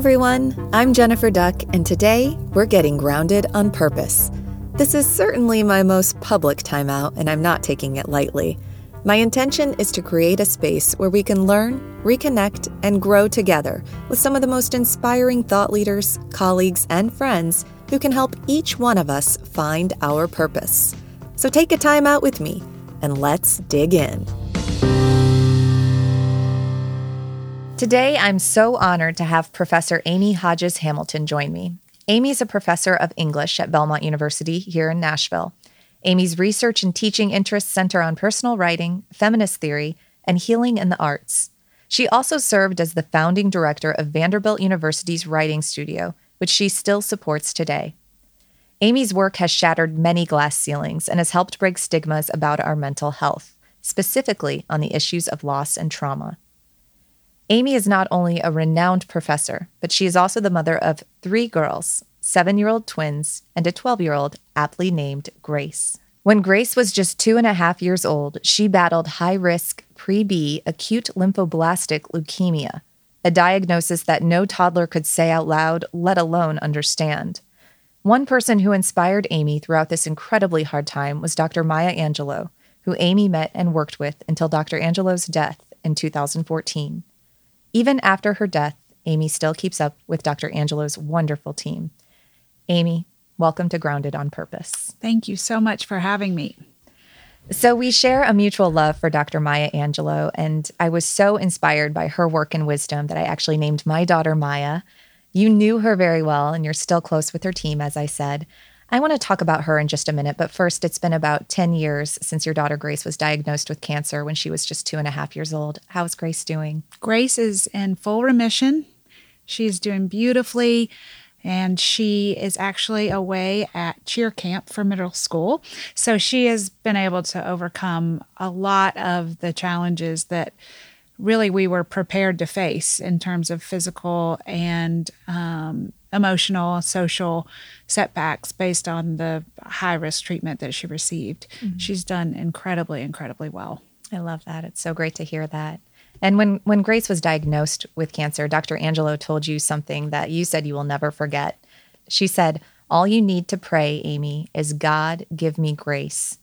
everyone. I'm Jennifer Duck, and today we're getting grounded on purpose. This is certainly my most public timeout, and I'm not taking it lightly. My intention is to create a space where we can learn, reconnect, and grow together with some of the most inspiring thought leaders, colleagues, and friends who can help each one of us find our purpose. So take a time out with me and let's dig in. Today, I'm so honored to have Professor Amy Hodges Hamilton join me. Amy is a professor of English at Belmont University here in Nashville. Amy's research and teaching interests center on personal writing, feminist theory, and healing in the arts. She also served as the founding director of Vanderbilt University's Writing Studio, which she still supports today. Amy's work has shattered many glass ceilings and has helped break stigmas about our mental health, specifically on the issues of loss and trauma. Amy is not only a renowned professor, but she is also the mother of three girls seven year old twins, and a 12 year old aptly named Grace. When Grace was just two and a half years old, she battled high risk pre B acute lymphoblastic leukemia, a diagnosis that no toddler could say out loud, let alone understand. One person who inspired Amy throughout this incredibly hard time was Dr. Maya Angelou, who Amy met and worked with until Dr. Angelou's death in 2014. Even after her death, Amy still keeps up with Dr. Angelou's wonderful team. Amy, welcome to Grounded on Purpose. Thank you so much for having me. So, we share a mutual love for Dr. Maya Angelou, and I was so inspired by her work and wisdom that I actually named my daughter Maya. You knew her very well, and you're still close with her team, as I said. I want to talk about her in just a minute, but first, it's been about 10 years since your daughter Grace was diagnosed with cancer when she was just two and a half years old. How's Grace doing? Grace is in full remission. She's doing beautifully and she is actually away at cheer camp for middle school. So she has been able to overcome a lot of the challenges that really we were prepared to face in terms of physical and um, emotional, social setbacks based on the high risk treatment that she received. Mm-hmm. She's done incredibly, incredibly well. I love that. It's so great to hear that. And when when Grace was diagnosed with cancer, Dr. Angelou told you something that you said you will never forget. She said, "All you need to pray, Amy, is God give me grace."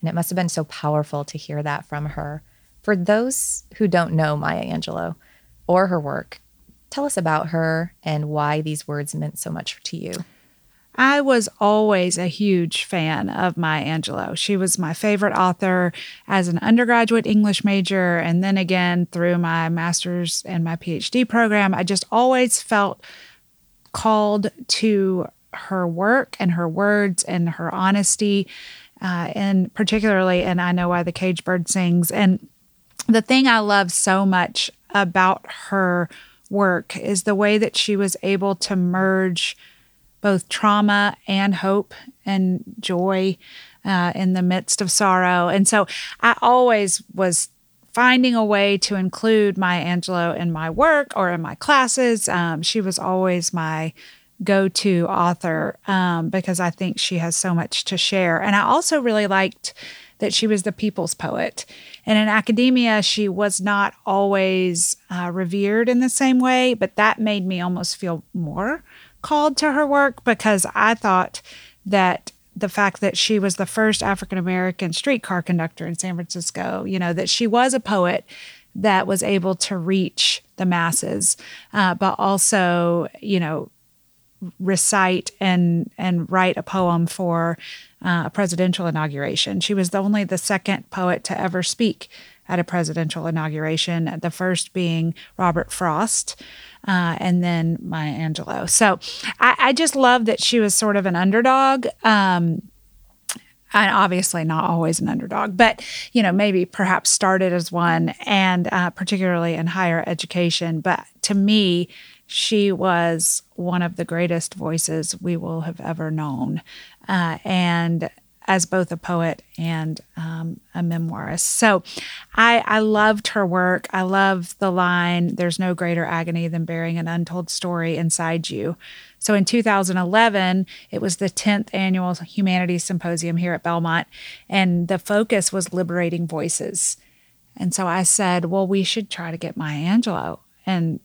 And it must have been so powerful to hear that from her. For those who don't know Maya Angelou or her work, tell us about her and why these words meant so much to you. I was always a huge fan of Maya Angelou. She was my favorite author as an undergraduate English major, and then again through my master's and my PhD program. I just always felt called to her work and her words and her honesty, uh, and particularly, and I know why the cage bird sings. And the thing I love so much about her work is the way that she was able to merge both trauma and hope and joy uh, in the midst of sorrow. And so I always was finding a way to include Maya Angelou in my work or in my classes. Um, she was always my go to author um, because I think she has so much to share. And I also really liked that she was the people's poet. And in academia, she was not always uh, revered in the same way, but that made me almost feel more called to her work because I thought that the fact that she was the first African American streetcar conductor in San Francisco, you know, that she was a poet that was able to reach the masses, uh, but also, you know, recite and and write a poem for uh, a presidential inauguration. She was the only the second poet to ever speak at a presidential inauguration, the first being Robert Frost. Uh, and then Maya Angelou. So I, I, just love that she was sort of an underdog. Um, and obviously not always an underdog, but you know maybe perhaps started as one, and uh, particularly in higher education. But to me, she was one of the greatest voices we will have ever known, uh, and as both a poet and um, a memoirist. So I, I loved her work. I love the line, There's no greater agony than bearing an untold story inside you. So in 2011, it was the 10th annual Humanities Symposium here at Belmont, and the focus was liberating voices. And so I said, well, we should try to get Maya Angelou. And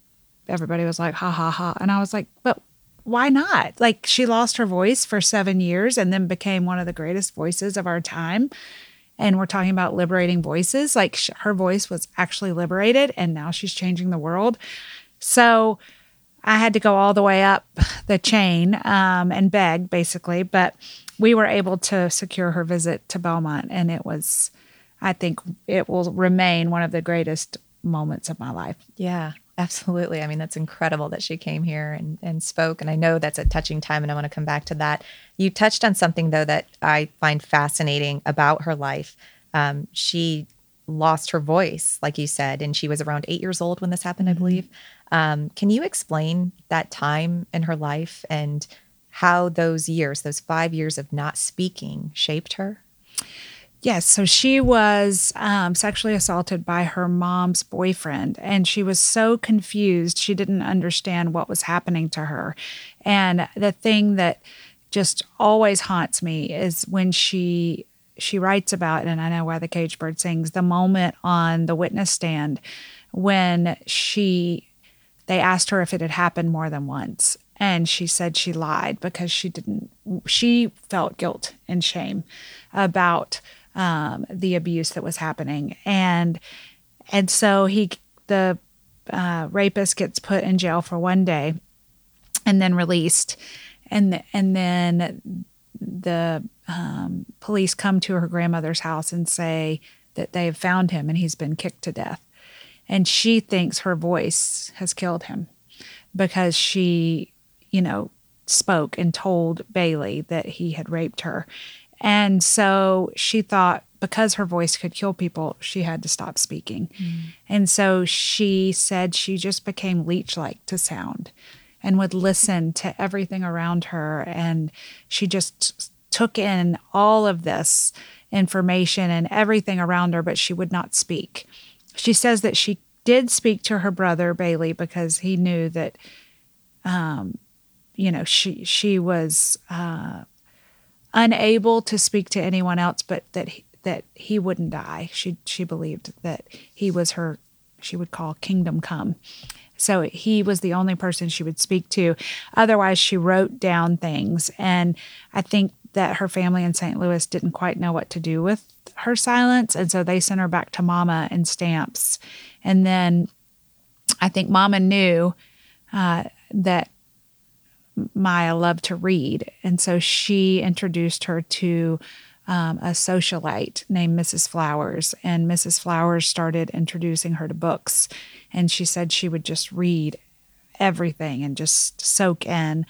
everybody was like, ha ha ha. And I was like, but why not? Like she lost her voice for seven years and then became one of the greatest voices of our time. And we're talking about liberating voices. Like sh- her voice was actually liberated and now she's changing the world. So I had to go all the way up the chain um, and beg basically. But we were able to secure her visit to Belmont. And it was, I think it will remain one of the greatest moments of my life. Yeah. Absolutely. I mean, that's incredible that she came here and, and spoke. And I know that's a touching time, and I want to come back to that. You touched on something, though, that I find fascinating about her life. Um, she lost her voice, like you said, and she was around eight years old when this happened, I believe. Um, can you explain that time in her life and how those years, those five years of not speaking, shaped her? Yes. So she was um, sexually assaulted by her mom's boyfriend, and she was so confused. She didn't understand what was happening to her. And the thing that just always haunts me is when she she writes about, and I know why the cage bird sings, the moment on the witness stand when she they asked her if it had happened more than once and she said she lied because she didn't she felt guilt and shame about um, the abuse that was happening, and and so he the uh, rapist gets put in jail for one day, and then released, and and then the um, police come to her grandmother's house and say that they have found him and he's been kicked to death, and she thinks her voice has killed him because she, you know, spoke and told Bailey that he had raped her. And so she thought because her voice could kill people, she had to stop speaking. Mm. And so she said she just became leech like to sound and would listen to everything around her. And she just took in all of this information and everything around her, but she would not speak. She says that she did speak to her brother Bailey because he knew that, um, you know, she she was uh, unable to speak to anyone else, but that he, that he wouldn't die. She she believed that he was her. She would call kingdom come. So he was the only person she would speak to. Otherwise, she wrote down things, and I think that her family in St. Louis didn't quite know what to do with her silence, and so they sent her back to Mama in Stamps. And then I think Mama knew uh, that Maya loved to read. And so she introduced her to um, a socialite named Mrs. Flowers. And Mrs. Flowers started introducing her to books. And she said she would just read everything and just soak in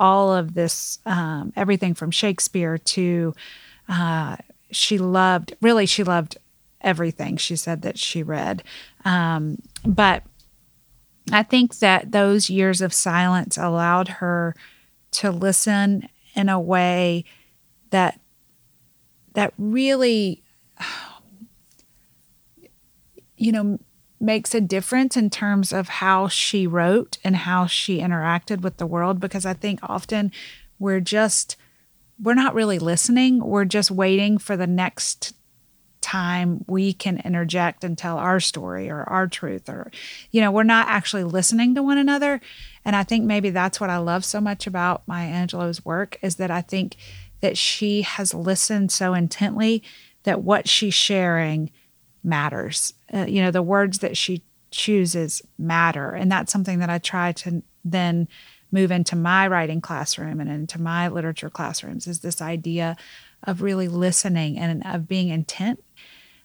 all of this, um, everything from Shakespeare to uh, she loved, really, she loved everything she said that she read. Um, but I think that those years of silence allowed her to listen in a way that that really you know makes a difference in terms of how she wrote and how she interacted with the world because I think often we're just we're not really listening. We're just waiting for the next time we can interject and tell our story or our truth or you know we're not actually listening to one another. And i think maybe that's what i love so much about maya angelou's work is that i think that she has listened so intently that what she's sharing matters. Uh, you know the words that she chooses matter. And that's something that i try to then move into my writing classroom and into my literature classrooms is this idea of really listening and of being intent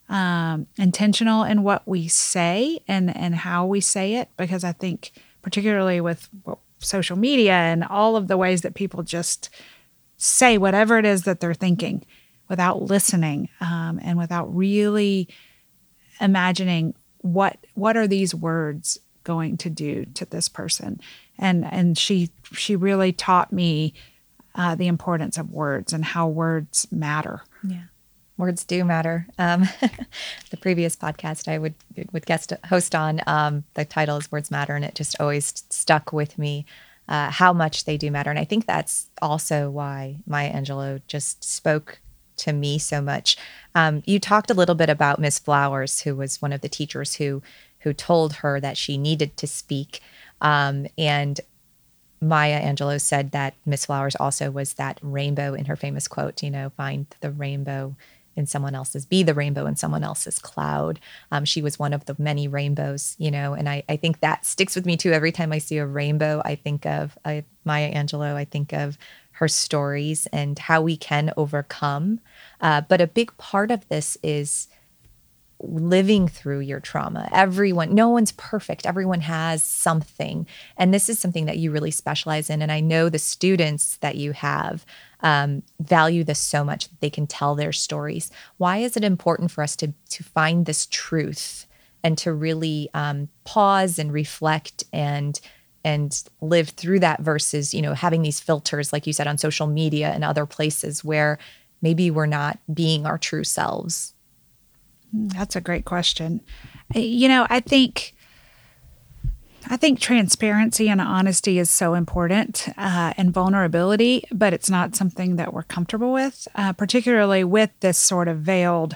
um, intentional in what we say and and how we say it because I think particularly with social media and all of the ways that people just say whatever it is that they're thinking without listening um, and without really imagining what what are these words going to do to this person. And and she she really taught me uh, the importance of words and how words matter. Yeah words do matter. Um, the previous podcast I would would guest host on, um, the title is "Words Matter," and it just always stuck with me uh, how much they do matter. And I think that's also why Maya Angelou just spoke to me so much. Um, you talked a little bit about Miss Flowers, who was one of the teachers who who told her that she needed to speak. Um, and Maya Angelou said that Miss Flowers also was that rainbow in her famous quote, you know, find the rainbow in someone else's, be the rainbow in someone else's cloud. Um, she was one of the many rainbows, you know, and I, I think that sticks with me too. Every time I see a rainbow, I think of uh, Maya Angelou, I think of her stories and how we can overcome. Uh, but a big part of this is living through your trauma. Everyone, no one's perfect. Everyone has something. And this is something that you really specialize in. And I know the students that you have um, value this so much that they can tell their stories. Why is it important for us to, to find this truth and to really um, pause and reflect and and live through that versus you know having these filters like you said on social media and other places where maybe we're not being our true selves that's a great question. You know, I think I think transparency and honesty is so important uh, and vulnerability, but it's not something that we're comfortable with, uh, particularly with this sort of veiled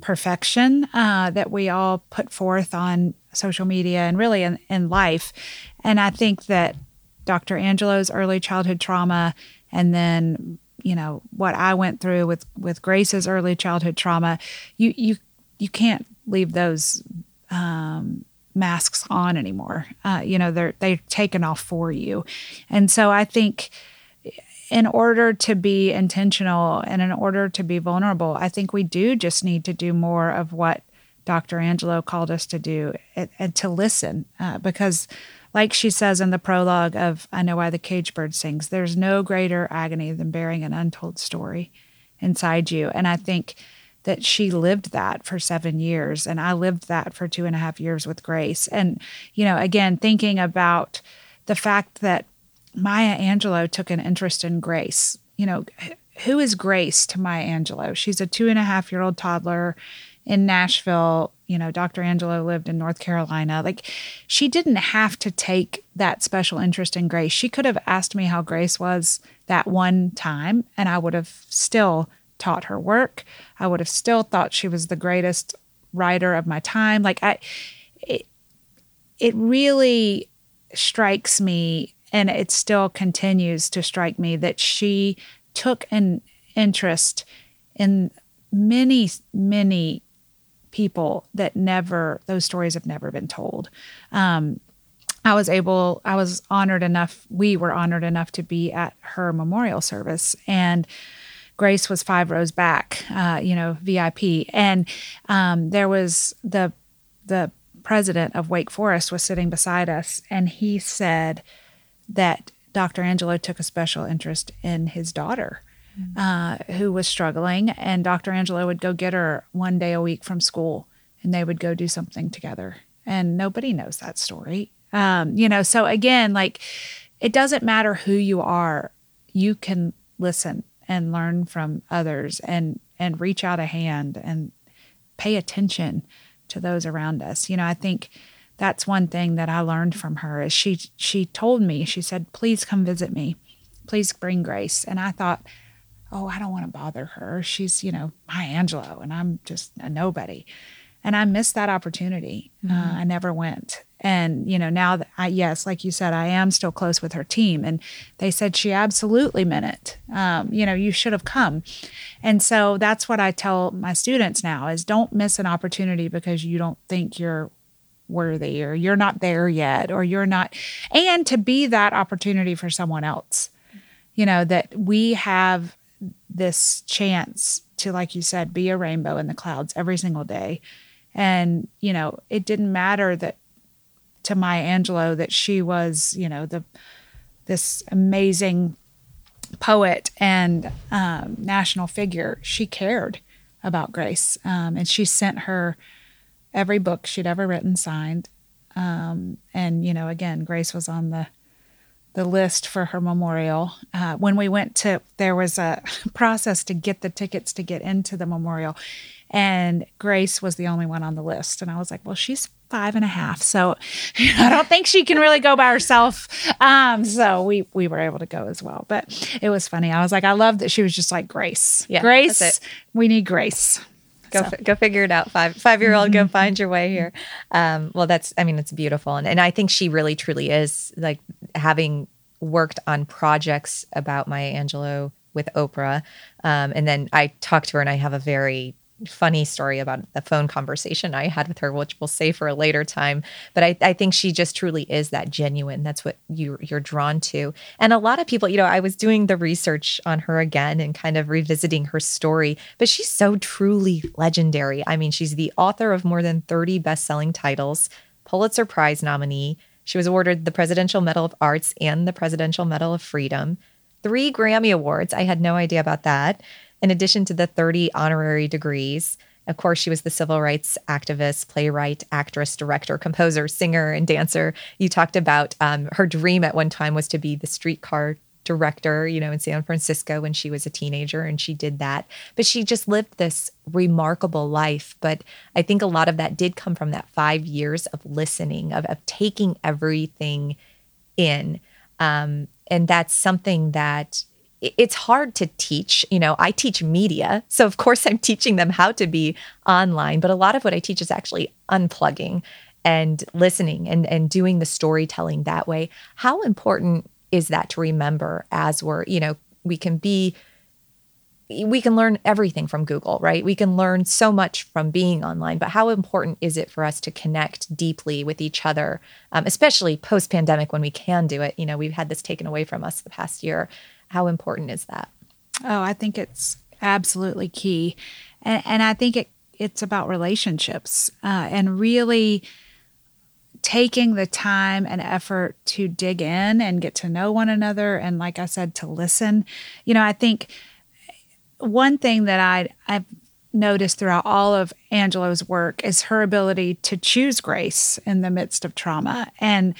perfection uh, that we all put forth on social media and really in, in life. And I think that Dr. Angelou's early childhood trauma and then you know what I went through with with Grace's early childhood trauma, you you you can't leave those um, masks on anymore. Uh, you know, they're they're taken off for you, and so I think in order to be intentional and in order to be vulnerable, I think we do just need to do more of what Dr. Angelou called us to do and, and to listen, uh, because. Like she says in the prologue of I Know Why the Cage Bird Sings, there's no greater agony than bearing an untold story inside you. And I think that she lived that for seven years and I lived that for two and a half years with Grace. And, you know, again, thinking about the fact that Maya Angelou took an interest in Grace. You know, who is Grace to Maya Angelou? She's a two and a half year old toddler in Nashville. You know, Dr. Angelou lived in North Carolina. Like, she didn't have to take that special interest in Grace. She could have asked me how Grace was that one time, and I would have still taught her work. I would have still thought she was the greatest writer of my time. Like I it, it really strikes me and it still continues to strike me that she took an interest in many many people that never those stories have never been told um, i was able i was honored enough we were honored enough to be at her memorial service and Grace was five rows back, uh, you know, VIP, and um, there was the the president of Wake Forest was sitting beside us, and he said that Dr. Angelou took a special interest in his daughter. Mm-hmm. Uh, who was struggling, and Dr. Angelou would go get her one day a week from school, and they would go do something together. And nobody knows that story, um, you know. So again, like, it doesn't matter who you are, you can listen and learn from others and and reach out a hand and pay attention to those around us. You know, I think that's one thing that I learned from her is she she told me, she said, "Please come visit me. Please bring Grace." And I thought, "Oh, I don't want to bother her. She's, you know, Maya Angelou and I'm just a nobody." And I missed that opportunity. Uh, mm-hmm. Uh, I never went. And, you know, now that I, yes, like you said, I am still close with her team. And they said she absolutely meant it. Um, you know, you should have come. And so that's what I tell my students now is don't miss an opportunity because you don't think you're worthy or you're not there yet or you're not, and to be that opportunity for someone else. You know, that we have this chance to, like you said, be a rainbow in the clouds every single day. And, you know, it didn't matter that to Maya Angelou that she was, you know, the this amazing poet and um, national figure. She cared about Grace, um, and she sent her every book she'd ever written signed. Um, and you know, again, Grace was on the the list for her memorial. Uh, when we went to, there was a process to get the tickets to get into the memorial, and Grace was the only one on the list. And I was like, well, she's five and a half. So I don't think she can really go by herself. Um, so we we were able to go as well. But it was funny. I was like, I love that she was just like Grace. Yeah, Grace, we need Grace. Go, So- go figure it out. Five five year old, go find your way here. Um, well, that's I mean, it's beautiful, and and I think she really truly is like having worked on projects about Maya Angelou with Oprah, um, and then I talked to her, and I have a very funny story about the phone conversation I had with her, which we'll save for a later time. But I, I think she just truly is that genuine. That's what you you're drawn to. And a lot of people, you know, I was doing the research on her again and kind of revisiting her story, but she's so truly legendary. I mean, she's the author of more than 30 best-selling titles, Pulitzer Prize nominee. She was awarded the Presidential Medal of Arts and the Presidential Medal of Freedom. Three Grammy Awards. I had no idea about that in addition to the 30 honorary degrees. Of course, she was the civil rights activist, playwright, actress, director, composer, singer, and dancer. You talked about um, her dream at one time was to be the streetcar director, you know, in San Francisco when she was a teenager, and she did that. But she just lived this remarkable life. But I think a lot of that did come from that five years of listening, of, of taking everything in. Um, and that's something that it's hard to teach. You know, I teach media. So, of course, I'm teaching them how to be online. But a lot of what I teach is actually unplugging and listening and, and doing the storytelling that way. How important is that to remember as we're, you know, we can be we can learn everything from Google, right? We can learn so much from being online, but how important is it for us to connect deeply with each other, um, especially post pandemic when we can do it? You know, we've had this taken away from us the past year. How important is that? Oh, I think it's absolutely key, and and I think it it's about relationships uh, and really taking the time and effort to dig in and get to know one another, and like I said, to listen. You know, I think one thing that I I've noticed throughout all of Angelou's work is her ability to choose grace in the midst of trauma, and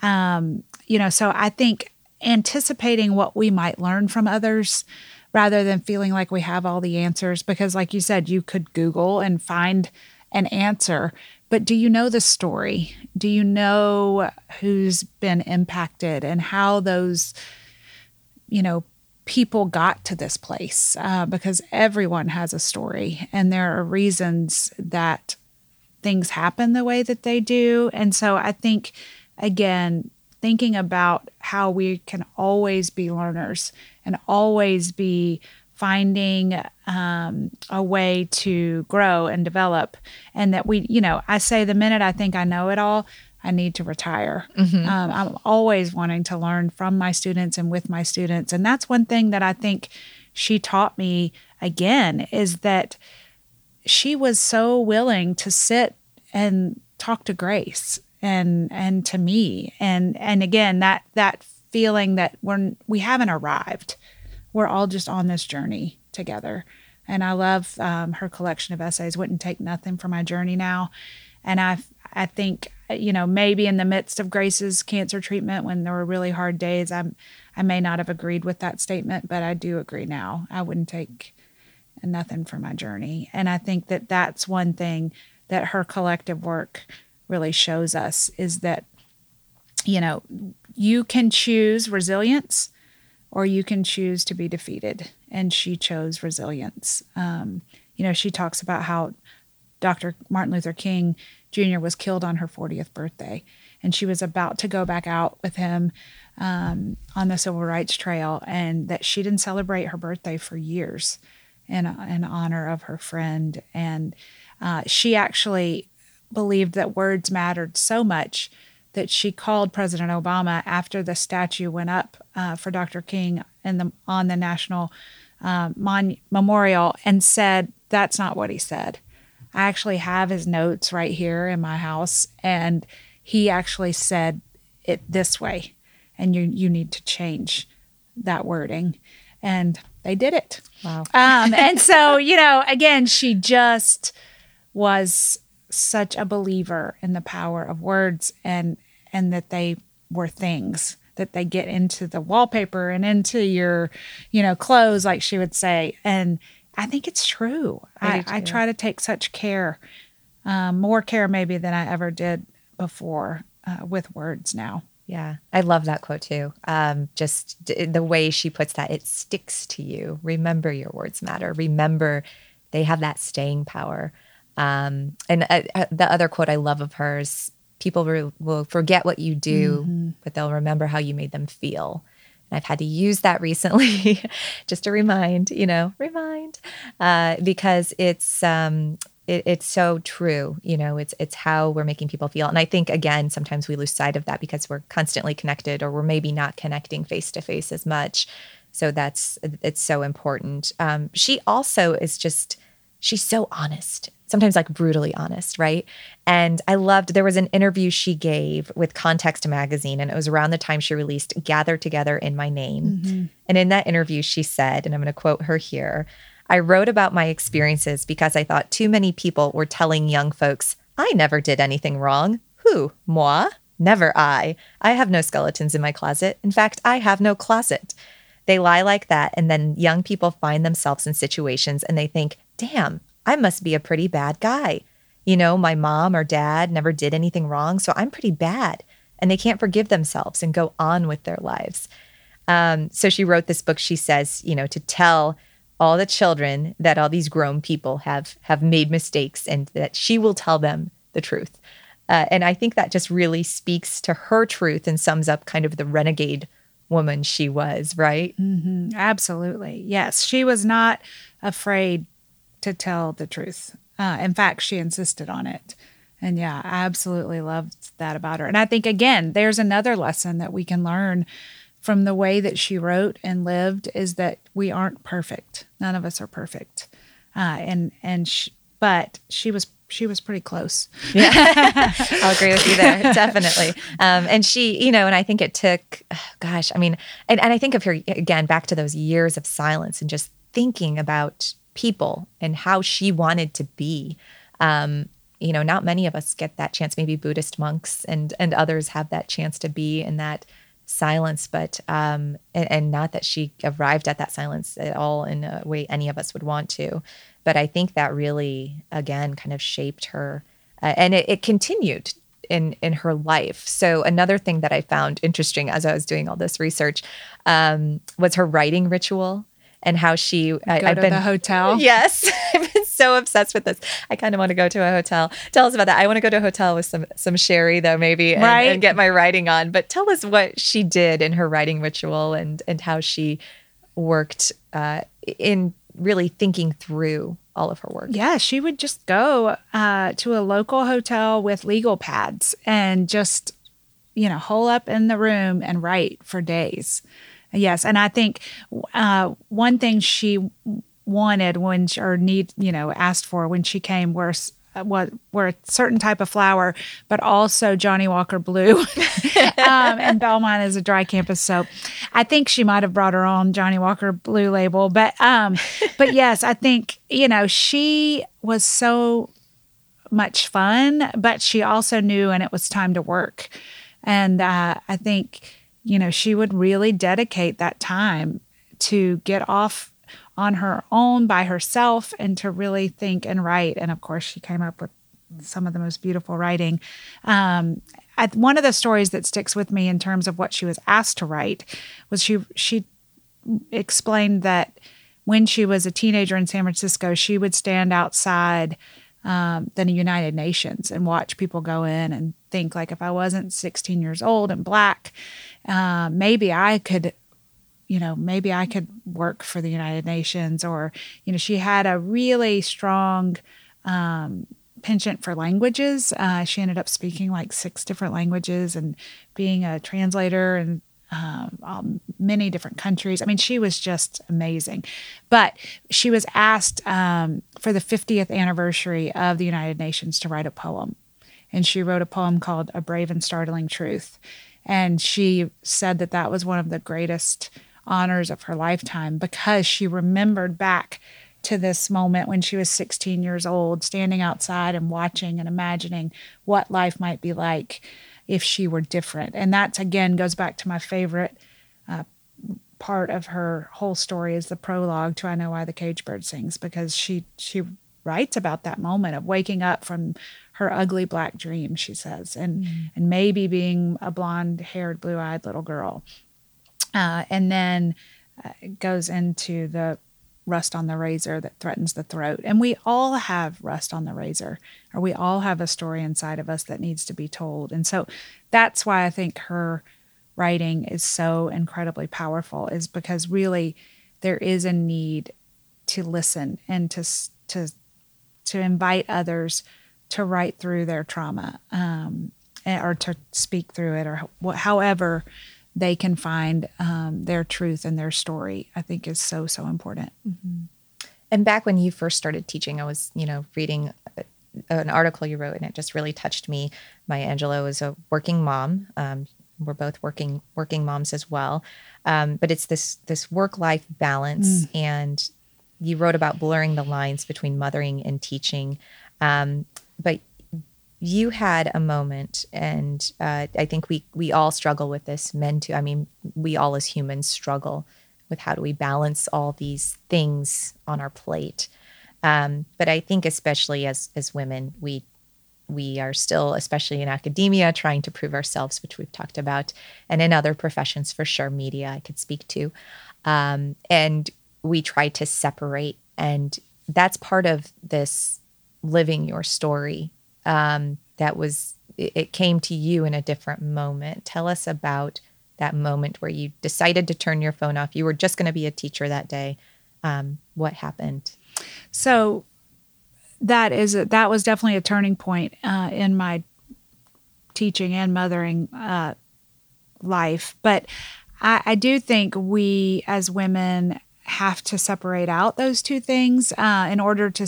um, you know, so I think anticipating what we might learn from others rather than feeling like we have all the answers. Because like you said you could google and find an answer. But do you know the story? Do you know who's been impacted and how those you know people got to this place? Uh, because everyone has a story and there are reasons that things happen the way that they do. And so i think again thinking about how we can always be learners and always be finding um, a way to grow and develop. And that we, you know, I say the minute I think I know it all, I need to retire. Um, I'm always wanting to learn from my students and with my students. And that's one thing that I think she taught me again is that she was so willing to sit and talk to Grace and and to me. And and again that that feeling that we're we haven't arrived. We're all just on this journey together. And i love um, her collection of essays wouldn't take nothing for my journey now. And i i think you know maybe in the midst of grace's cancer treatment when there were really hard days i'm i may not have agreed with that statement but i do agree now. I wouldn't take nothing for my journey. And i think that that's one thing that her collective work really shows us is that you know you can choose resilience or you can choose to be defeated. And she chose resilience. Um, you know she talks about how dr martin luther king jr was killed on her 40th birthday. And she was about to go back out with him um, on the civil rights trail and that she didn't celebrate her birthday for years in, in honor of her friend. And uh, she actually believed that words mattered so much that she called President Obama after the statue went up uh, for Dr. King in the, on the National uh, Mon- Memorial and said, That's not what he said. I actually have his notes right here in my house, and he actually said it this way, and you, you need to change that wording. And they did it. Wow. Um, and so, you know, again, she just was such a believer in the power of words and and that they were things that they get into the wallpaper and into your you know clothes like she would say and i think it's true I i, I try to take such care um, more care maybe than i ever did before uh, with words now Yeah, I love that quote too. Um, just d- the way she puts that, it sticks to you. Remember your words matter. Remember they have that staying power. Um, and uh, uh, the other quote I love of hers people re- will forget what you do, mm-hmm. but they'll remember how you made them feel. And I've had to use that recently just to remind, you know, remind, uh, because it's, um, it, it's so true. You know, it's it's how we're making people feel. And I think again, sometimes we lose sight of that because we're constantly connected or we're maybe not connecting face to face as much. So that's it's so important. Um, she also is just she's so honest sometimes like brutally honest, right? And I loved there was an interview she gave with Context magazine, and it was around the time she released Gather Together in My Name. Mm-hmm. And in that interview, she said, and I'm going to quote her here I wrote about my experiences because I thought too many people were telling young folks, I never did anything wrong. Who? Moi? Never I. I have no skeletons in my closet. In fact, I have no closet. They lie like that, and then young people find themselves in situations and they think, damn, I must be a pretty bad guy. You know, my mom or dad never did anything wrong, so I'm pretty bad. And they can't forgive themselves and go on with their lives. Um, so she wrote this book, she says, you know, to tell all the children that all these grown people have have made mistakes and that she will tell them the truth. Uh, and I think that just really speaks to her truth and sums up kind of the renegade woman she was, right? Mm-hmm. Absolutely. Yes. She was not afraid to tell the truth. Uh, in fact, she insisted on it. And yeah, I absolutely loved that about her. And I think, again, there's another lesson that we can learn from the way that she wrote and lived is that we aren't perfect. None of us are perfect. Uh, and, and, sh- but she was she was pretty close. Yeah, I'll agree with you there, definitely. Um, and she, you know, and I think it took, oh gosh, I mean, and, and I think of her again back to those years of silence and just thinking about people and how she wanted to be. Um, you know, not many of us get that chance. Maybe Buddhist monks and and others have that chance to be in that silence, but um, and, and not that she arrived at that silence at all in a way any of us would want to. But I think that really, again, kind of shaped her, uh, and it, it continued in in her life. So another thing that I found interesting as I was doing all this research um, was her writing ritual and how she go I, have been the hotel. Yes, I've been so obsessed with this. I kind of want to go to a hotel. Tell us about that. I want to go to a hotel with some some sherry though, maybe, and, right? and get my writing on. But tell us what she did in her writing ritual and and how she worked uh, in really thinking through all of her work. Yeah, she would just go uh, to a local hotel with legal pads and just, you know, hole up in the room and write for days. Yes, and I think uh, one thing she wanted when she, or need you know asked for when she came were what were a certain type of flower, but also Johnnie Walker Blue. um, and Belmont is a dry campus soap. I think she might have brought her own Johnnie Walker Blue label, but um, but yes, I think you know she was so much fun, but she also knew, and it was time to work. And uh, I think you know, she would really dedicate that time to get off on her own by herself and to really think and write. And of course, she came up with some of the most beautiful writing. Um, I, one of the stories that sticks with me in terms of what she was asked to write was she she explained that when she was a teenager in San Francisco, she would stand outside um, the United Nations and watch people go in and think like if I wasn't 16 years old and black uh, maybe I could you know, maybe I could work for the United Nations, or, you know, she had a really strong um, penchant for languages. Uh, she ended up speaking like six different languages and being a translator in um, um, many different countries. I mean, she was just amazing. But she was asked um, for the 50th anniversary of the United Nations to write a poem. And she wrote a poem called A Brave and Startling Truth. And she said that that was one of the greatest honors of her lifetime because she remembered back to this moment when she was 16 years old, standing outside and watching and imagining what life might be like if she were different. And that again goes back to my favorite uh, part of her whole story is the prologue to I Know Why the Cage Bird Sings because she she writes about that moment of waking up from her ugly black dream, she says, and mm. and maybe being a blonde haired, blue eyed little girl. Uh, and then uh, goes into the rust on the razor that threatens the throat. And we all have rust on the razor, or we all have a story inside of us that needs to be told. And so that's why I think her writing is so incredibly powerful, is because really there is a need to listen and to to to invite others to write through their trauma um, or to speak through it or however they can find um, their truth and their story i think is so so important mm-hmm. and back when you first started teaching i was you know reading an article you wrote and it just really touched me maya angelou is a working mom um, we're both working working moms as well um, but it's this this work life balance mm. and you wrote about blurring the lines between mothering and teaching um, but you had a moment, and uh, I think we we all struggle with this. Men too. I mean, we all as humans struggle with how do we balance all these things on our plate. Um, but I think especially as as women, we we are still, especially in academia, trying to prove ourselves, which we've talked about, and in other professions for sure, media I could speak to, um, and we try to separate, and that's part of this living your story um, that was it came to you in a different moment. Tell us about that moment where you decided to turn your phone off. You were just going to be a teacher that day. Um, what happened? So that is a, that was definitely a turning point uh, in my teaching and mothering uh, life. But I, I, do think we as women have to separate out those two things uh, in order to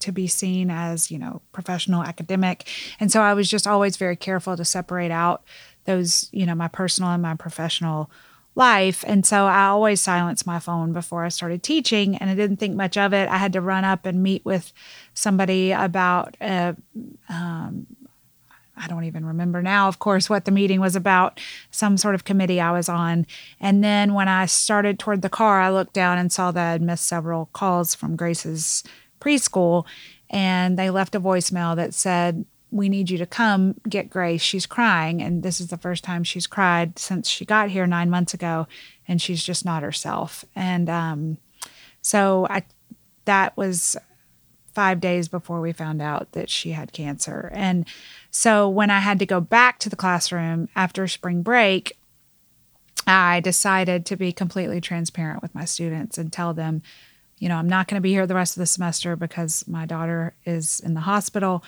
to be seen as, you know, professional academic. And so I was just always very careful to separate out those, you know, my personal and my professional life. And so I always silenced my phone before I started teaching and I didn't think much of it. I had to run up and meet with somebody about uh, um, I don't even remember now, of course, what the meeting was about, some sort of committee I was on. And then when I started toward the car, I looked down and saw that I'd missed several calls from Grace's preschool and they left a voicemail that said, We need you to come get Grace. She's crying. And this is the first time she's cried since she got here nine months ago. And she's just not herself. And um, so I, that was five days before we found out that she had cancer. And so when I had to go back to the classroom after spring break, I decided to be completely transparent with my students and tell them you know, I'm not going to be here the rest of the semester because my daughter is in the hospital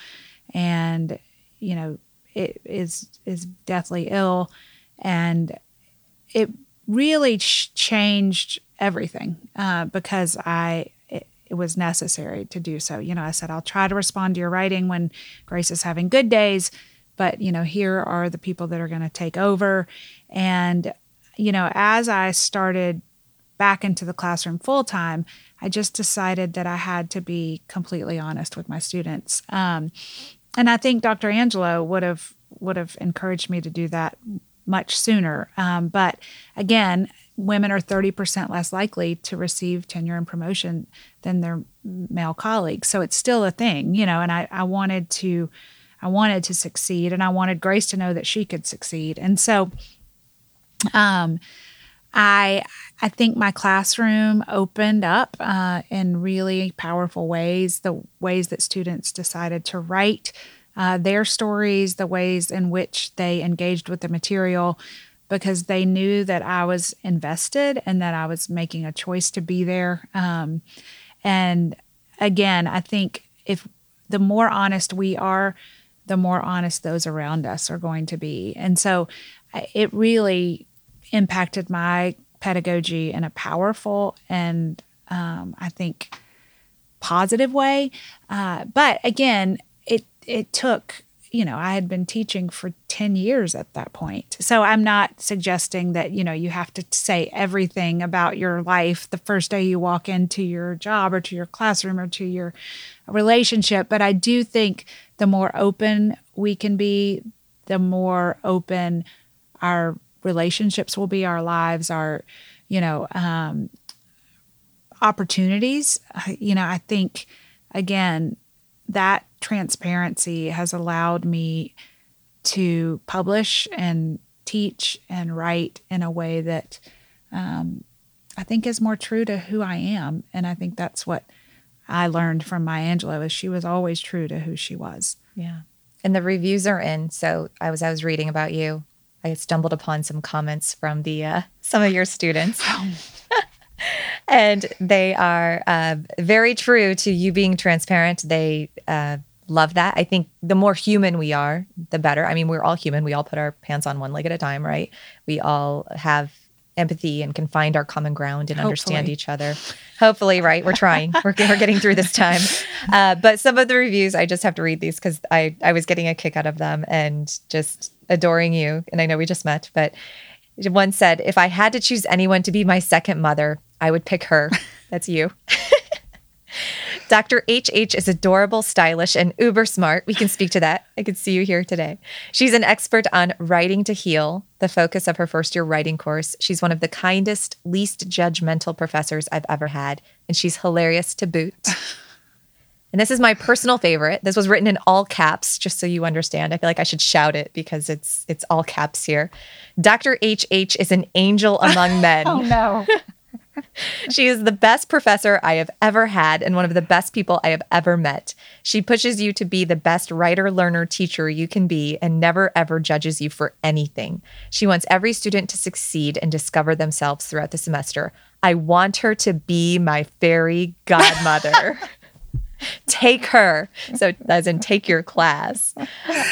and, you know, it is is deathly ill and it really ch- changed everything uh, because I it, it, was necessary to do so. You know, I said I'll try to respond to your writing when Grace is having good days, but you know, here are the people that are going to take over and you know, as I started back into the classroom full time, I just decided that I had to be completely honest with my students. Um, and I think Dr. Angelou would have would have encouraged me to do that much sooner. Um, but again, women are 30% less likely to receive tenure and promotion than their male colleagues. So it's still a thing, you know, and I, I wanted to I wanted to succeed and I wanted Grace to know that she could succeed. And so um I I think my classroom opened up uh, in really powerful ways. The ways that students decided to write uh, their stories, the ways in which they engaged with the material, because they knew that I was invested and that I was making a choice to be there. Um, and again, I think if the more honest we are, the more honest those around us are going to be. And so it really impacted my pedagogy in a powerful and um, I think positive way. Uh, but again, it it took you know I had been teaching for ten years at that point, so I'm not suggesting that you know you have to say everything about your life the first day you walk into your job or to your classroom or to your relationship. But I do think the more open we can be, the more open our relationships will be, our lives, our, you know, um, opportunities. You know, I think, again, that transparency has allowed me to publish and teach and write in a way that um, I think is more true to who I am. And I think that's what I learned from Maya Angelou is she was always true to who she was. Yeah. And the reviews are in. So I was I was reading about you. I stumbled upon some comments from the uh, some of your students. and they are uh, very true to you being transparent. They uh, love that. I think the more human we are, the better. I mean, we're all human. We all put our pants on one leg at a time, right? We all have empathy and can find our common ground and Hopefully. understand each other. Hopefully, right? We're trying. we're, we're getting through this time. Uh, but some of the reviews, I just have to read these because I, I was getting a kick out of them and just adoring you. And I know we just met, but one said, if I had to choose anyone to be my second mother, I would pick her. That's you. Dr. HH is adorable, stylish, and uber smart. We can speak to that. I could see you here today. She's an expert on writing to heal, the focus of her first year writing course. She's one of the kindest, least judgmental professors I've ever had, and she's hilarious to boot. And this is my personal favorite. This was written in all caps, just so you understand. I feel like I should shout it because it's it's all caps here. Dr. HH is an angel among men. oh no. she is the best professor I have ever had and one of the best people I have ever met. She pushes you to be the best writer, learner, teacher you can be and never ever judges you for anything. She wants every student to succeed and discover themselves throughout the semester. I want her to be my fairy godmother. take her. So, as in, take your class.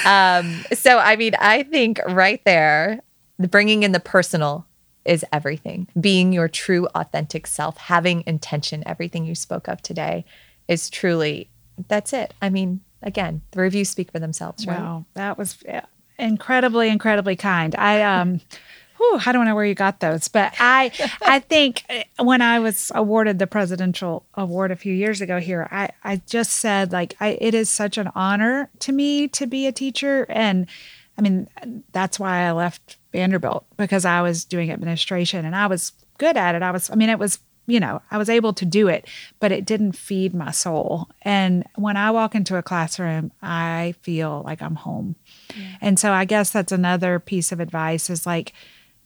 Um, so, I mean, I think right there, bringing in the personal is everything. Being your true, authentic self, having intention, everything you spoke of today is truly that's it. I mean, again, the reviews speak for themselves, right? Wow, that was incredibly, incredibly kind. I um. Whew, I don't know where you got those, but I I think uh, when I was awarded the presidential award a few years ago here, I I just said like I it is such an honor to me to be a teacher and I mean that's why I left Vanderbilt because I was doing administration and I was good at it. I was, I mean, it was, you know, I was able to do it, but it didn't feed my soul. And when I walk into a classroom, I feel like I'm home. Yeah. And so I guess that's another piece of advice is like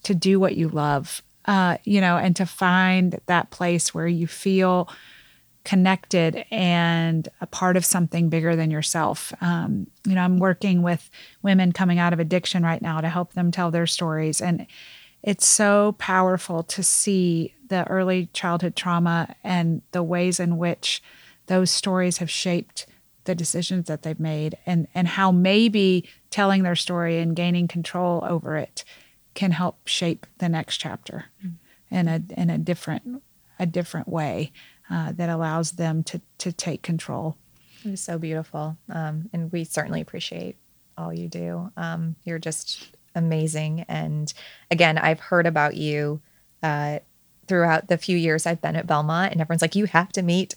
to do what you love, uh, you know, and to find that place where you feel connected and a part of something bigger than yourself. Um, you know, I'm working with women coming out of addiction right now to help them tell their stories. And it's so powerful to see the early childhood trauma and the ways in which those stories have shaped the decisions that they've made and, and how maybe telling their story and gaining control over it can help shape the next chapter mm-hmm. in a in a different a different way uh, that allows them to to take control. It is so beautiful, um, and we certainly appreciate all you do. Um, you're just amazing, and again, I've heard about you uh, throughout the few years I've been at Belmont, and everyone's like, "You have to meet."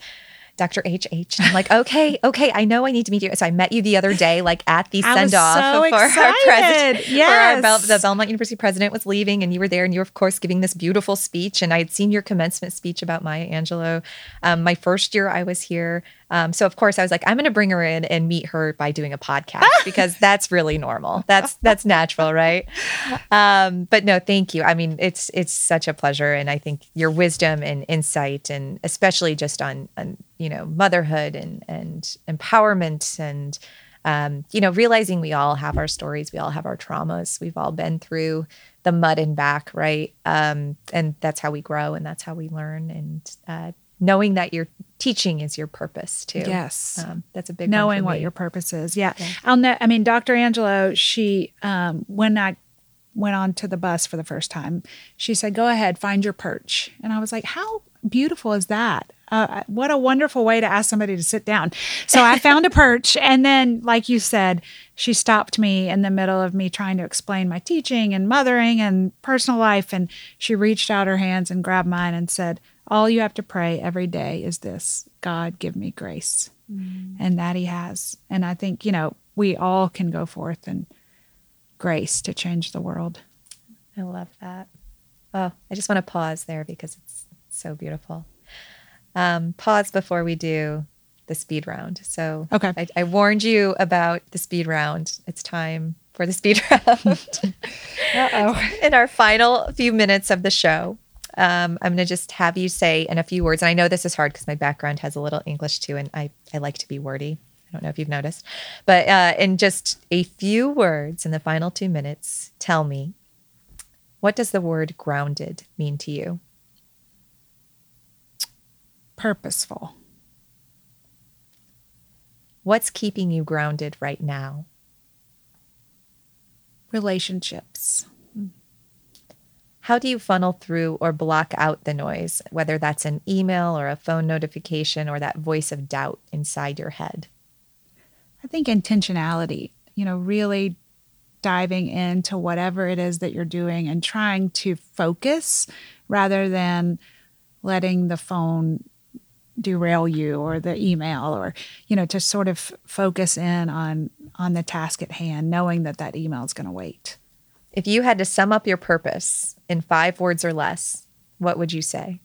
Dr. HH. And I'm like, okay, okay, I know I need to meet you. So I met you the other day, like at the send off so for excited. our president. Yes. Our Bel- the Belmont University president was leaving, and you were there, and you were, of course, giving this beautiful speech. And I had seen your commencement speech about Maya Angelou. Um, my first year I was here, um, so of course I was like, I'm going to bring her in and meet her by doing a podcast because that's really normal. That's that's natural, right? Um, but no, thank you. I mean, it's it's such a pleasure, and I think your wisdom and insight, and especially just on on you know motherhood and and empowerment and um, you know realizing we all have our stories, we all have our traumas, we've all been through the mud and back, right? Um, and that's how we grow, and that's how we learn, and uh, knowing that you're teaching is your purpose too. Yes, um, that's a big knowing what your purpose is. Yeah, yeah. I'll know. I mean, Dr. Angelou she um, when I went on to the bus for the first time, she said, "Go ahead, find your perch," and I was like, "How beautiful is that?" Uh, what a wonderful way to ask somebody to sit down. So I found a perch, and then, like you said, she stopped me in the middle of me trying to explain my teaching and mothering and personal life, and she reached out her hands and grabbed mine and said, all you have to pray every day is this God, give me grace. Mm. And that He has. And I think, you know, we all can go forth and grace to change the world. I love that. Oh, I just want to pause there because it's so beautiful. Um, pause before we do the speed round. So, okay, I, I warned you about the speed round. It's time for the speed round. uh oh. In our final few minutes of the show, Um, I'm going to just have you say in a few words, and I know this is hard because my background has a little English too, and I, I like to be wordy. I don't know if you've noticed, but uh, in just a few words in the final two minutes, tell me what does the word grounded mean to you? Purposeful. What's keeping you grounded right now? Relationships. How do you funnel through or block out the noise, whether that's an email or a phone notification or that voice of doubt inside your head? I think intentionality, you know, really diving into whatever it is that you're doing and trying to focus rather than letting the phone derail you or the email or you know to sort of focus in on on the task at hand knowing that that email is going to wait. If you had to sum up your purpose in 5 words or less what would you say?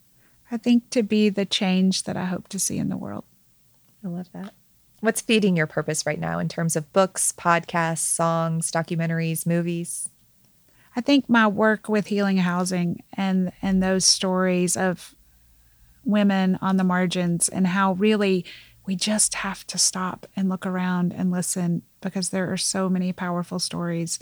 I think to be the change that i hope to see in the world. I love that. What's feeding your purpose right now in terms of books podcasts songs documentaries movies? I think my work with healing housing and and those stories of women on the margins and how really we just have to stop and look around and listen because there are so many powerful stories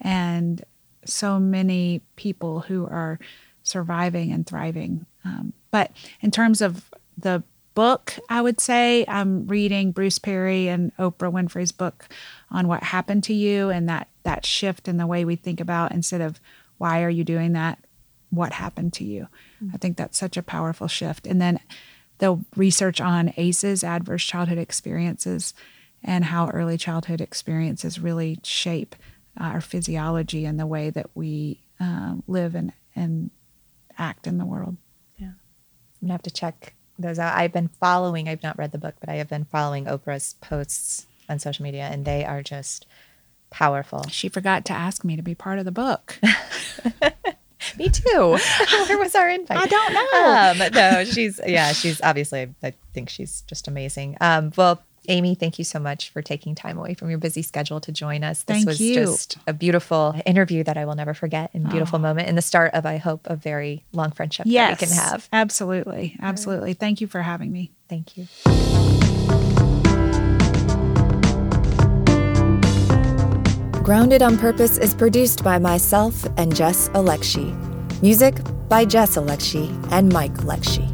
and so many people who are surviving and thriving. Um, but in terms of the book, I would say I'm reading Bruce Perry and Oprah Winfrey's book on what happened to you and that that shift in the way we think about instead of why are you doing that, what happened to you. I think that's such a powerful shift. And then the research on ACEs, adverse childhood experiences, and how early childhood experiences really shape our physiology and the way that we uh, live and, and act in the world. Yeah. I'm going to have to check those out. I've been following, I've not read the book, but I have been following Oprah's posts on social media, and they are just powerful. She forgot to ask me to be part of the book. Me too. Where was our invite? I don't know. Um, no, she's yeah, she's obviously. I think she's just amazing. Um, well, Amy, thank you so much for taking time away from your busy schedule to join us. This thank was you. just a beautiful interview that I will never forget and beautiful oh. moment and the start of, I hope, a very long friendship yes, that we can have. Absolutely. Absolutely. Thank you for having me. Thank you. Grounded on Purpose is produced by myself and Jess Alexi. Music by Jess Alexi and Mike Alexi.